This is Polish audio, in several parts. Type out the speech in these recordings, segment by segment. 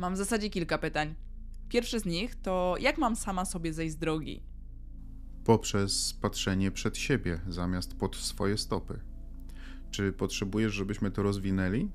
Mam w zasadzie kilka pytań. Pierwsze z nich to jak mam sama sobie zejść z drogi? Poprzez patrzenie przed siebie zamiast pod swoje stopy. Czy potrzebujesz, żebyśmy to rozwinęli?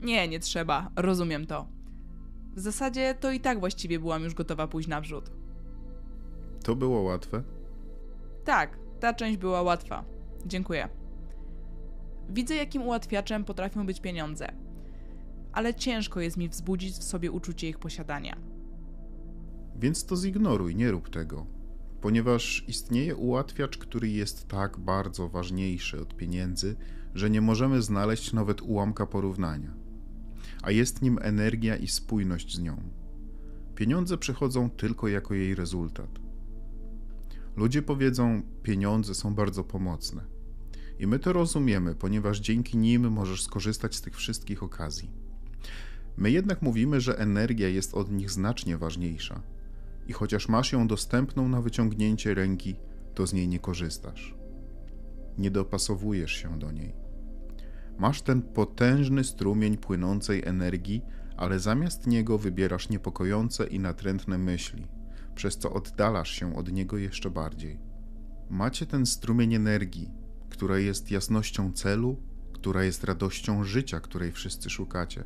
Nie, nie trzeba, rozumiem to. W zasadzie to i tak właściwie byłam już gotowa pójść na wrzód. To było łatwe. Tak, ta część była łatwa. Dziękuję. Widzę, jakim ułatwiaczem potrafią być pieniądze, ale ciężko jest mi wzbudzić w sobie uczucie ich posiadania. Więc to zignoruj, nie rób tego. Ponieważ istnieje ułatwiacz, który jest tak bardzo ważniejszy od pieniędzy, że nie możemy znaleźć nawet ułamka porównania. A jest nim energia i spójność z nią. Pieniądze przychodzą tylko jako jej rezultat. Ludzie powiedzą: Pieniądze są bardzo pomocne. I my to rozumiemy, ponieważ dzięki nim możesz skorzystać z tych wszystkich okazji. My jednak mówimy, że energia jest od nich znacznie ważniejsza. I chociaż masz ją dostępną na wyciągnięcie ręki, to z niej nie korzystasz. Nie dopasowujesz się do niej. Masz ten potężny strumień płynącej energii, ale zamiast niego wybierasz niepokojące i natrętne myśli, przez co oddalasz się od niego jeszcze bardziej. Macie ten strumień energii, która jest jasnością celu, która jest radością życia, której wszyscy szukacie.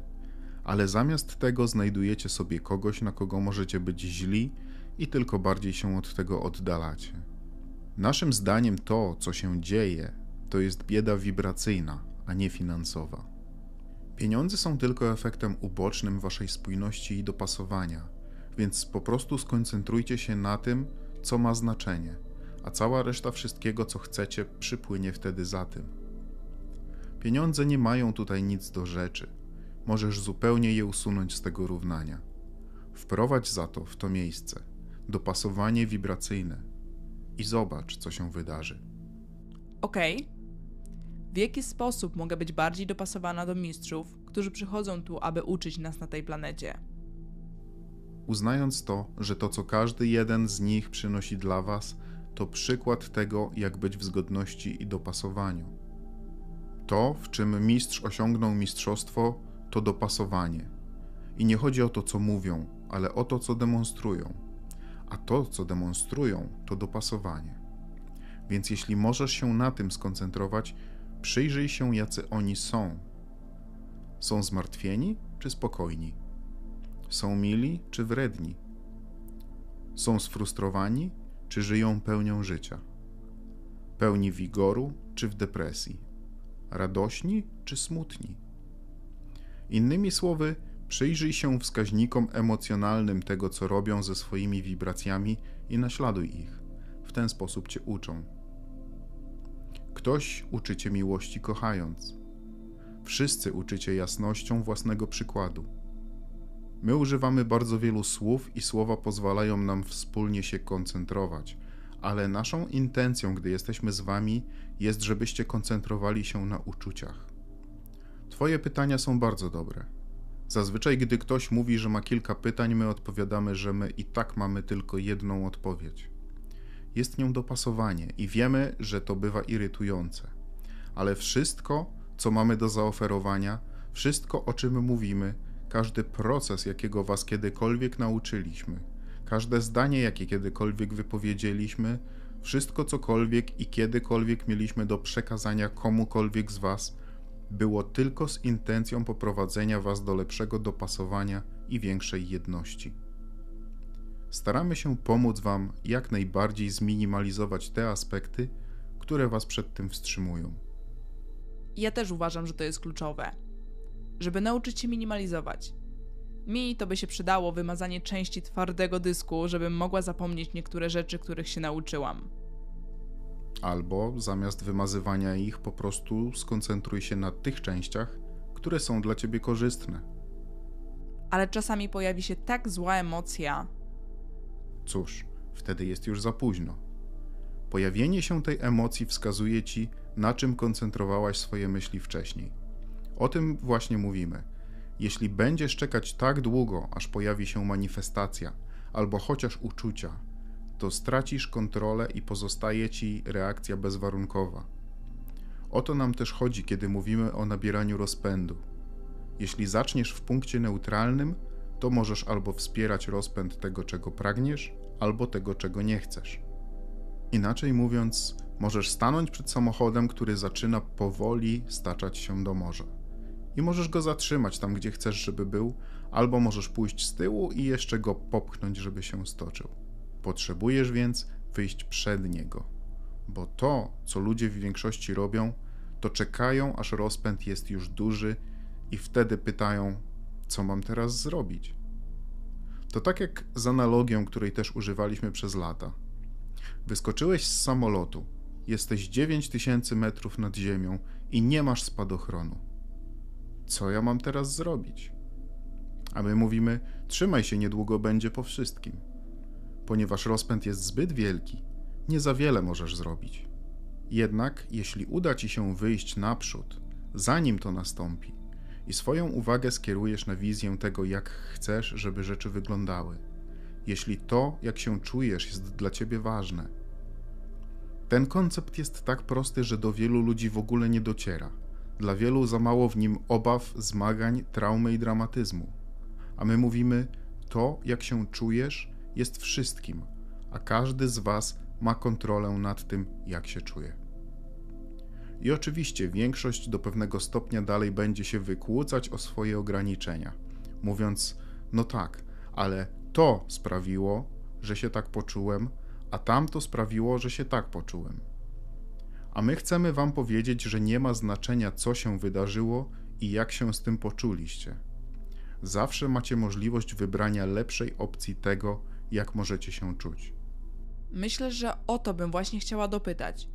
Ale zamiast tego znajdujecie sobie kogoś, na kogo możecie być źli i tylko bardziej się od tego oddalacie. Naszym zdaniem to, co się dzieje, to jest bieda wibracyjna, a nie finansowa. Pieniądze są tylko efektem ubocznym waszej spójności i dopasowania, więc po prostu skoncentrujcie się na tym, co ma znaczenie, a cała reszta wszystkiego, co chcecie, przypłynie wtedy za tym. Pieniądze nie mają tutaj nic do rzeczy. Możesz zupełnie je usunąć z tego równania. Wprowadź za to w to miejsce dopasowanie wibracyjne i zobacz, co się wydarzy. Okej. W jaki sposób mogę być bardziej dopasowana do mistrzów, którzy przychodzą tu, aby uczyć nas na tej planecie? Uznając to, że to, co każdy jeden z nich przynosi dla Was, to przykład tego, jak być w zgodności i dopasowaniu. To, w czym mistrz osiągnął mistrzostwo, to dopasowanie. I nie chodzi o to, co mówią, ale o to, co demonstrują. A to, co demonstrują, to dopasowanie. Więc jeśli możesz się na tym skoncentrować, przyjrzyj się, jacy oni są. Są zmartwieni czy spokojni? Są mili czy wredni? Są sfrustrowani czy żyją pełnią życia? Pełni wigoru czy w depresji? Radośni czy smutni? Innymi słowy, przyjrzyj się wskaźnikom emocjonalnym tego, co robią ze swoimi wibracjami i naśladuj ich. W ten sposób cię uczą. Ktoś uczy cię miłości kochając. Wszyscy uczycie jasnością własnego przykładu. My używamy bardzo wielu słów i słowa pozwalają nam wspólnie się koncentrować, ale naszą intencją, gdy jesteśmy z Wami, jest, żebyście koncentrowali się na uczuciach. Twoje pytania są bardzo dobre. Zazwyczaj, gdy ktoś mówi, że ma kilka pytań, my odpowiadamy, że my i tak mamy tylko jedną odpowiedź. Jest nią dopasowanie i wiemy, że to bywa irytujące, ale wszystko, co mamy do zaoferowania, wszystko, o czym mówimy, każdy proces, jakiego Was kiedykolwiek nauczyliśmy, każde zdanie, jakie kiedykolwiek wypowiedzieliśmy, wszystko cokolwiek i kiedykolwiek mieliśmy do przekazania komukolwiek z Was, było tylko z intencją poprowadzenia Was do lepszego dopasowania i większej jedności. Staramy się pomóc Wam jak najbardziej zminimalizować te aspekty, które Was przed tym wstrzymują. Ja też uważam, że to jest kluczowe. Żeby nauczyć się minimalizować. Mi to by się przydało wymazanie części twardego dysku, żebym mogła zapomnieć niektóre rzeczy, których się nauczyłam. Albo zamiast wymazywania ich, po prostu skoncentruj się na tych częściach, które są dla ciebie korzystne. Ale czasami pojawi się tak zła emocja. Cóż, wtedy jest już za późno. Pojawienie się tej emocji wskazuje ci, na czym koncentrowałaś swoje myśli wcześniej. O tym właśnie mówimy. Jeśli będziesz czekać tak długo, aż pojawi się manifestacja albo chociaż uczucia, to stracisz kontrolę i pozostaje ci reakcja bezwarunkowa. O to nam też chodzi, kiedy mówimy o nabieraniu rozpędu. Jeśli zaczniesz w punkcie neutralnym, to możesz albo wspierać rozpęd tego, czego pragniesz, albo tego, czego nie chcesz. Inaczej mówiąc, możesz stanąć przed samochodem, który zaczyna powoli staczać się do morza. I możesz go zatrzymać tam, gdzie chcesz, żeby był, albo możesz pójść z tyłu i jeszcze go popchnąć, żeby się stoczył. Potrzebujesz więc wyjść przed niego, bo to, co ludzie w większości robią, to czekają, aż rozpęd jest już duży i wtedy pytają, co mam teraz zrobić. To tak jak z analogią, której też używaliśmy przez lata. Wyskoczyłeś z samolotu, jesteś 9000 metrów nad ziemią i nie masz spadochronu. Co ja mam teraz zrobić? A my mówimy: Trzymaj się, niedługo będzie po wszystkim. Ponieważ rozpęd jest zbyt wielki, nie za wiele możesz zrobić. Jednak, jeśli uda ci się wyjść naprzód, zanim to nastąpi, i swoją uwagę skierujesz na wizję tego, jak chcesz, żeby rzeczy wyglądały, jeśli to, jak się czujesz, jest dla ciebie ważne. Ten koncept jest tak prosty, że do wielu ludzi w ogóle nie dociera. Dla wielu za mało w nim obaw, zmagań, traumy i dramatyzmu. A my mówimy: To, jak się czujesz, jest wszystkim, a każdy z Was ma kontrolę nad tym, jak się czuje. I oczywiście większość do pewnego stopnia dalej będzie się wykłócać o swoje ograniczenia, mówiąc: No tak, ale to sprawiło, że się tak poczułem, a tamto sprawiło, że się tak poczułem. A my chcemy Wam powiedzieć, że nie ma znaczenia, co się wydarzyło i jak się z tym poczuliście. Zawsze macie możliwość wybrania lepszej opcji tego, jak możecie się czuć. Myślę, że o to bym właśnie chciała dopytać.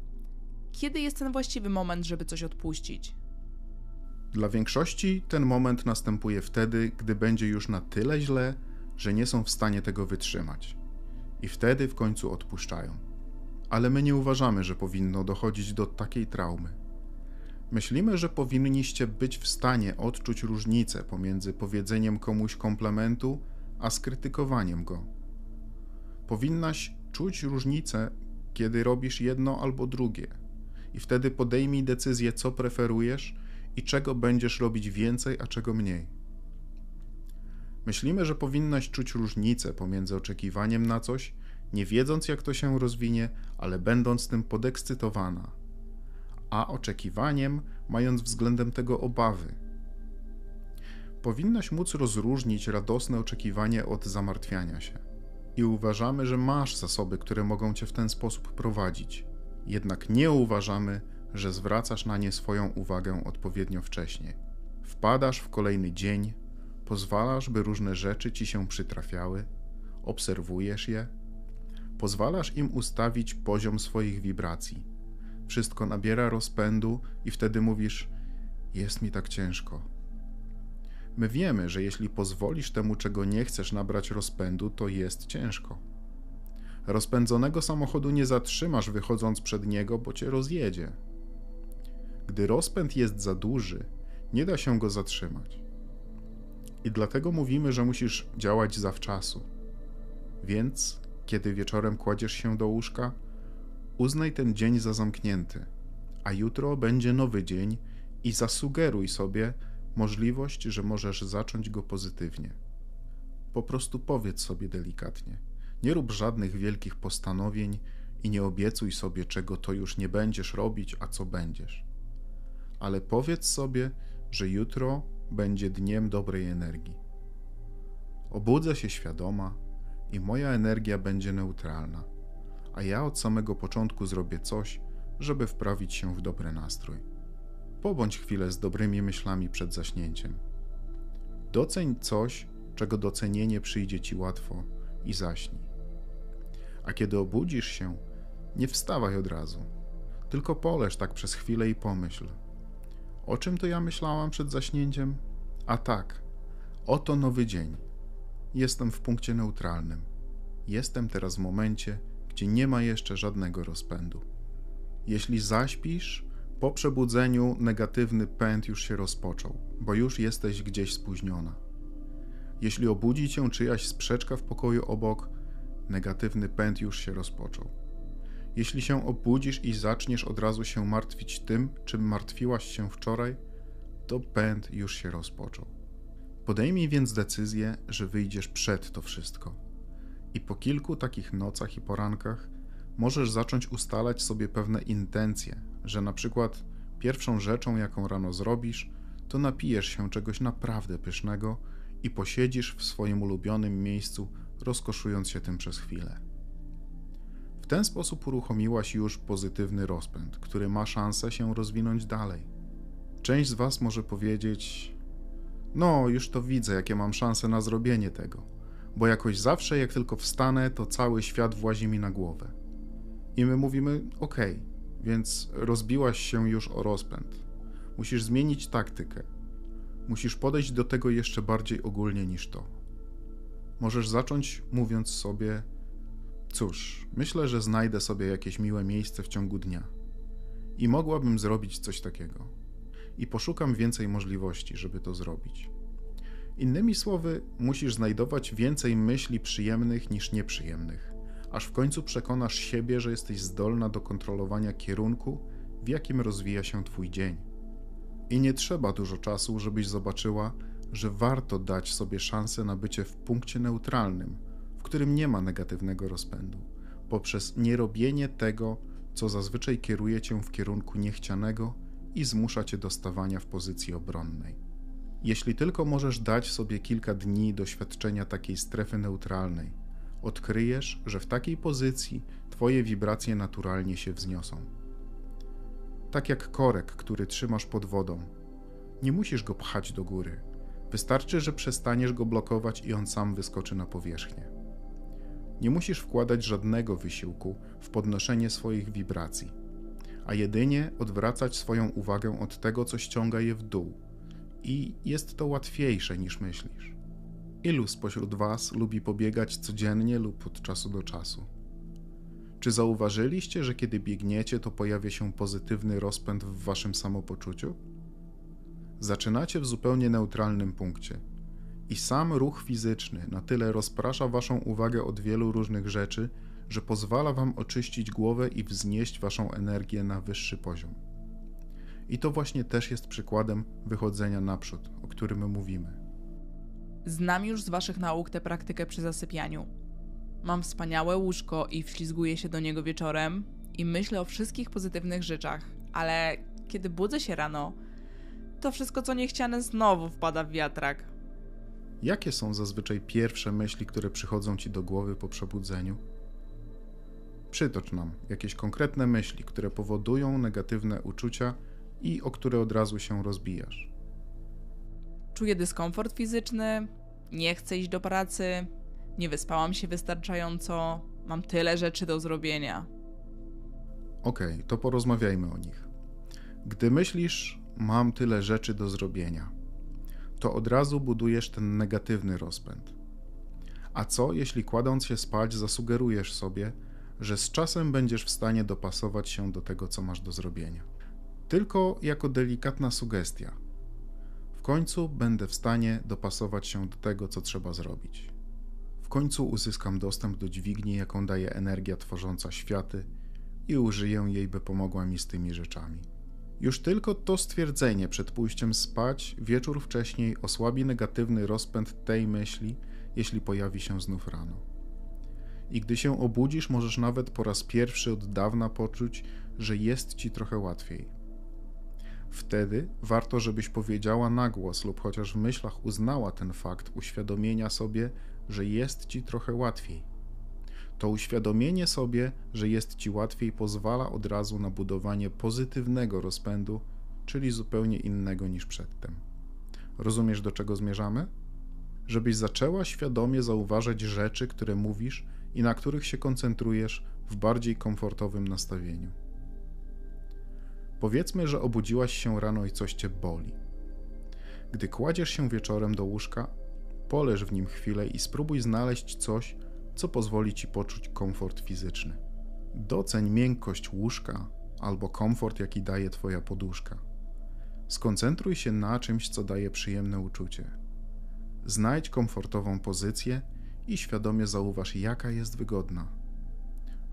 Kiedy jest ten właściwy moment, żeby coś odpuścić? Dla większości ten moment następuje wtedy, gdy będzie już na tyle źle, że nie są w stanie tego wytrzymać. I wtedy w końcu odpuszczają. Ale my nie uważamy, że powinno dochodzić do takiej traumy. Myślimy, że powinniście być w stanie odczuć różnicę pomiędzy powiedzeniem komuś komplementu, a skrytykowaniem go. Powinnaś czuć różnicę, kiedy robisz jedno albo drugie, i wtedy podejmij decyzję, co preferujesz i czego będziesz robić więcej, a czego mniej. Myślimy, że powinnaś czuć różnicę pomiędzy oczekiwaniem na coś, nie wiedząc jak to się rozwinie, ale będąc tym podekscytowana, a oczekiwaniem, mając względem tego obawy. Powinnaś móc rozróżnić radosne oczekiwanie od zamartwiania się. I uważamy, że masz zasoby, które mogą cię w ten sposób prowadzić. Jednak nie uważamy, że zwracasz na nie swoją uwagę odpowiednio wcześnie. Wpadasz w kolejny dzień, pozwalasz, by różne rzeczy ci się przytrafiały, obserwujesz je, pozwalasz im ustawić poziom swoich wibracji. Wszystko nabiera rozpędu i wtedy mówisz: Jest mi tak ciężko. My wiemy, że jeśli pozwolisz temu, czego nie chcesz nabrać rozpędu, to jest ciężko. Rozpędzonego samochodu nie zatrzymasz wychodząc przed niego, bo cię rozjedzie. Gdy rozpęd jest za duży, nie da się go zatrzymać. I dlatego mówimy, że musisz działać zawczasu. Więc, kiedy wieczorem kładziesz się do łóżka, uznaj ten dzień za zamknięty, a jutro będzie nowy dzień i zasugeruj sobie możliwość, że możesz zacząć go pozytywnie. Po prostu powiedz sobie delikatnie. Nie rób żadnych wielkich postanowień i nie obiecuj sobie, czego to już nie będziesz robić, a co będziesz. Ale powiedz sobie, że jutro będzie dniem dobrej energii. Obudzę się świadoma i moja energia będzie neutralna, a ja od samego początku zrobię coś, żeby wprawić się w dobry nastrój. Pobądź chwilę z dobrymi myślami przed zaśnięciem. Doceń coś, czego docenienie przyjdzie ci łatwo i zaśnij. A kiedy obudzisz się, nie wstawaj od razu, tylko poleż tak przez chwilę i pomyśl – o czym to ja myślałam przed zaśnięciem? A tak, oto nowy dzień. Jestem w punkcie neutralnym. Jestem teraz w momencie, gdzie nie ma jeszcze żadnego rozpędu. Jeśli zaśpisz, po przebudzeniu negatywny pęd już się rozpoczął, bo już jesteś gdzieś spóźniona. Jeśli obudzi cię czyjaś sprzeczka w pokoju obok, negatywny pęd już się rozpoczął. Jeśli się obudzisz i zaczniesz od razu się martwić tym, czym martwiłaś się wczoraj, to pęd już się rozpoczął. Podejmij więc decyzję, że wyjdziesz przed to wszystko. I po kilku takich nocach i porankach możesz zacząć ustalać sobie pewne intencje, że na przykład pierwszą rzeczą, jaką rano zrobisz, to napijesz się czegoś naprawdę pysznego i posiedzisz w swoim ulubionym miejscu, rozkoszując się tym przez chwilę. W ten sposób uruchomiłaś już pozytywny rozpęd, który ma szansę się rozwinąć dalej. Część z Was może powiedzieć: No, już to widzę, jakie mam szanse na zrobienie tego, bo jakoś zawsze, jak tylko wstanę, to cały świat włazi mi na głowę. I my mówimy: OK, więc rozbiłaś się już o rozpęd. Musisz zmienić taktykę. Musisz podejść do tego jeszcze bardziej ogólnie niż to. Możesz zacząć mówiąc sobie: Cóż, myślę, że znajdę sobie jakieś miłe miejsce w ciągu dnia. I mogłabym zrobić coś takiego. I poszukam więcej możliwości, żeby to zrobić. Innymi słowy, musisz znajdować więcej myśli przyjemnych niż nieprzyjemnych, aż w końcu przekonasz siebie, że jesteś zdolna do kontrolowania kierunku, w jakim rozwija się Twój dzień. I nie trzeba dużo czasu, żebyś zobaczyła, że warto dać sobie szansę na bycie w punkcie neutralnym, w którym nie ma negatywnego rozpędu, poprzez nierobienie tego, co zazwyczaj kieruje cię w kierunku niechcianego i zmusza cię do stawania w pozycji obronnej. Jeśli tylko możesz dać sobie kilka dni doświadczenia takiej strefy neutralnej, odkryjesz, że w takiej pozycji twoje wibracje naturalnie się wzniosą. Tak jak korek, który trzymasz pod wodą. Nie musisz go pchać do góry. Wystarczy, że przestaniesz go blokować i on sam wyskoczy na powierzchnię. Nie musisz wkładać żadnego wysiłku w podnoszenie swoich wibracji, a jedynie odwracać swoją uwagę od tego, co ściąga je w dół. I jest to łatwiejsze niż myślisz. Ilu spośród Was lubi pobiegać codziennie lub od czasu do czasu? Czy zauważyliście, że kiedy biegniecie, to pojawia się pozytywny rozpęd w Waszym samopoczuciu? Zaczynacie w zupełnie neutralnym punkcie. I sam ruch fizyczny na tyle rozprasza Waszą uwagę od wielu różnych rzeczy, że pozwala Wam oczyścić głowę i wznieść Waszą energię na wyższy poziom. I to właśnie też jest przykładem wychodzenia naprzód, o którym mówimy. Znam już z Waszych nauk tę praktykę przy zasypianiu. Mam wspaniałe łóżko i wślizguję się do niego wieczorem i myślę o wszystkich pozytywnych rzeczach, ale kiedy budzę się rano, to wszystko co niechciane znowu wpada w wiatrak. Jakie są zazwyczaj pierwsze myśli, które przychodzą ci do głowy po przebudzeniu? Przytocz nam jakieś konkretne myśli, które powodują negatywne uczucia i o które od razu się rozbijasz. Czuję dyskomfort fizyczny, nie chcę iść do pracy, nie wyspałam się wystarczająco, mam tyle rzeczy do zrobienia. Okej, okay, to porozmawiajmy o nich. Gdy myślisz, mam tyle rzeczy do zrobienia, to od razu budujesz ten negatywny rozpęd. A co, jeśli kładąc się spać, zasugerujesz sobie, że z czasem będziesz w stanie dopasować się do tego, co masz do zrobienia? Tylko jako delikatna sugestia. Końcu będę w stanie dopasować się do tego, co trzeba zrobić. W końcu uzyskam dostęp do dźwigni, jaką daje energia tworząca światy i użyję jej, by pomogła mi z tymi rzeczami. Już tylko to stwierdzenie przed pójściem spać wieczór wcześniej osłabi negatywny rozpęd tej myśli, jeśli pojawi się znów rano. I gdy się obudzisz, możesz nawet po raz pierwszy od dawna poczuć, że jest ci trochę łatwiej. Wtedy warto, żebyś powiedziała na głos lub chociaż w myślach uznała ten fakt uświadomienia sobie, że jest ci trochę łatwiej. To uświadomienie sobie, że jest ci łatwiej, pozwala od razu na budowanie pozytywnego rozpędu, czyli zupełnie innego niż przedtem. Rozumiesz, do czego zmierzamy? Żebyś zaczęła świadomie zauważać rzeczy, które mówisz i na których się koncentrujesz w bardziej komfortowym nastawieniu. Powiedzmy, że obudziłaś się rano i coś cię boli. Gdy kładziesz się wieczorem do łóżka, Poleż w nim chwilę i spróbuj znaleźć coś, co pozwoli ci poczuć komfort fizyczny. Doceń miękkość łóżka albo komfort, jaki daje Twoja poduszka. Skoncentruj się na czymś, co daje przyjemne uczucie. Znajdź komfortową pozycję i świadomie zauważ, jaka jest wygodna.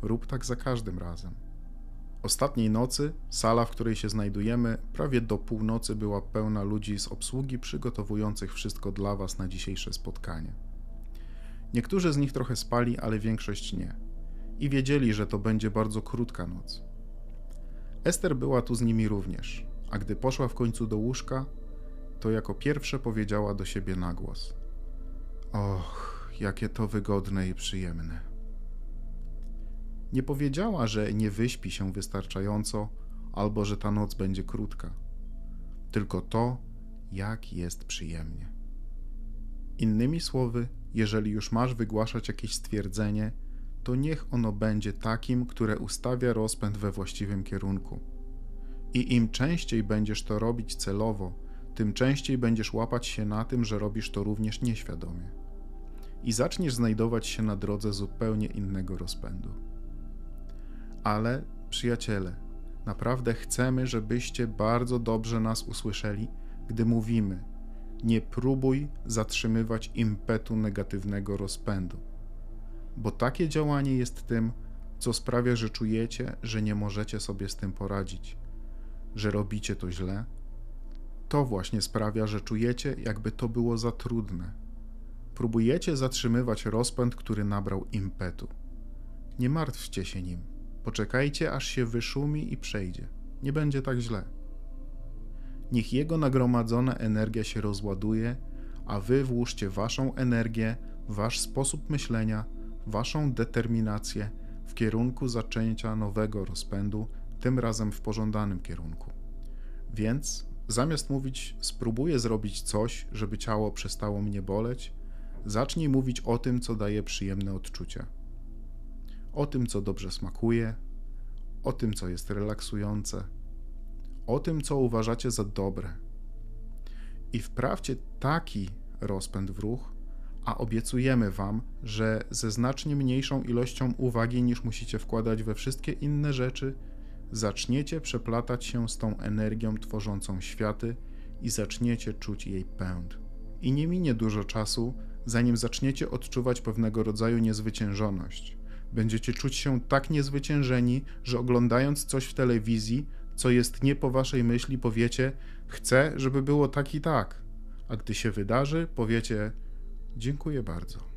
Rób tak za każdym razem. Ostatniej nocy sala, w której się znajdujemy, prawie do północy była pełna ludzi z obsługi przygotowujących wszystko dla Was na dzisiejsze spotkanie. Niektórzy z nich trochę spali, ale większość nie. I wiedzieli, że to będzie bardzo krótka noc. Ester była tu z nimi również, a gdy poszła w końcu do łóżka, to jako pierwsze powiedziała do siebie na głos: Och, jakie to wygodne i przyjemne. Nie powiedziała, że nie wyśpi się wystarczająco albo że ta noc będzie krótka, tylko to, jak jest przyjemnie. Innymi słowy, jeżeli już masz wygłaszać jakieś stwierdzenie, to niech ono będzie takim, które ustawia rozpęd we właściwym kierunku. I im częściej będziesz to robić celowo, tym częściej będziesz łapać się na tym, że robisz to również nieświadomie. I zaczniesz znajdować się na drodze zupełnie innego rozpędu. Ale, przyjaciele, naprawdę chcemy, żebyście bardzo dobrze nas usłyszeli, gdy mówimy: nie próbuj zatrzymywać impetu negatywnego rozpędu, bo takie działanie jest tym, co sprawia, że czujecie, że nie możecie sobie z tym poradzić, że robicie to źle. To właśnie sprawia, że czujecie, jakby to było za trudne. Próbujecie zatrzymywać rozpęd, który nabrał impetu. Nie martwcie się nim Poczekajcie, aż się wyszumi i przejdzie. Nie będzie tak źle. Niech jego nagromadzona energia się rozładuje, a wy włóżcie waszą energię, wasz sposób myślenia, waszą determinację w kierunku zaczęcia nowego rozpędu, tym razem w pożądanym kierunku. Więc zamiast mówić, spróbuję zrobić coś, żeby ciało przestało mnie boleć, zacznij mówić o tym, co daje przyjemne odczucia o tym, co dobrze smakuje, o tym, co jest relaksujące, o tym, co uważacie za dobre. I wprawcie taki rozpęd w ruch, a obiecujemy Wam, że ze znacznie mniejszą ilością uwagi niż musicie wkładać we wszystkie inne rzeczy, zaczniecie przeplatać się z tą energią tworzącą światy i zaczniecie czuć jej pęd. I nie minie dużo czasu, zanim zaczniecie odczuwać pewnego rodzaju niezwyciężoność Będziecie czuć się tak niezwyciężeni, że oglądając coś w telewizji, co jest nie po waszej myśli, powiecie: Chcę, żeby było tak i tak. A gdy się wydarzy, powiecie: Dziękuję bardzo.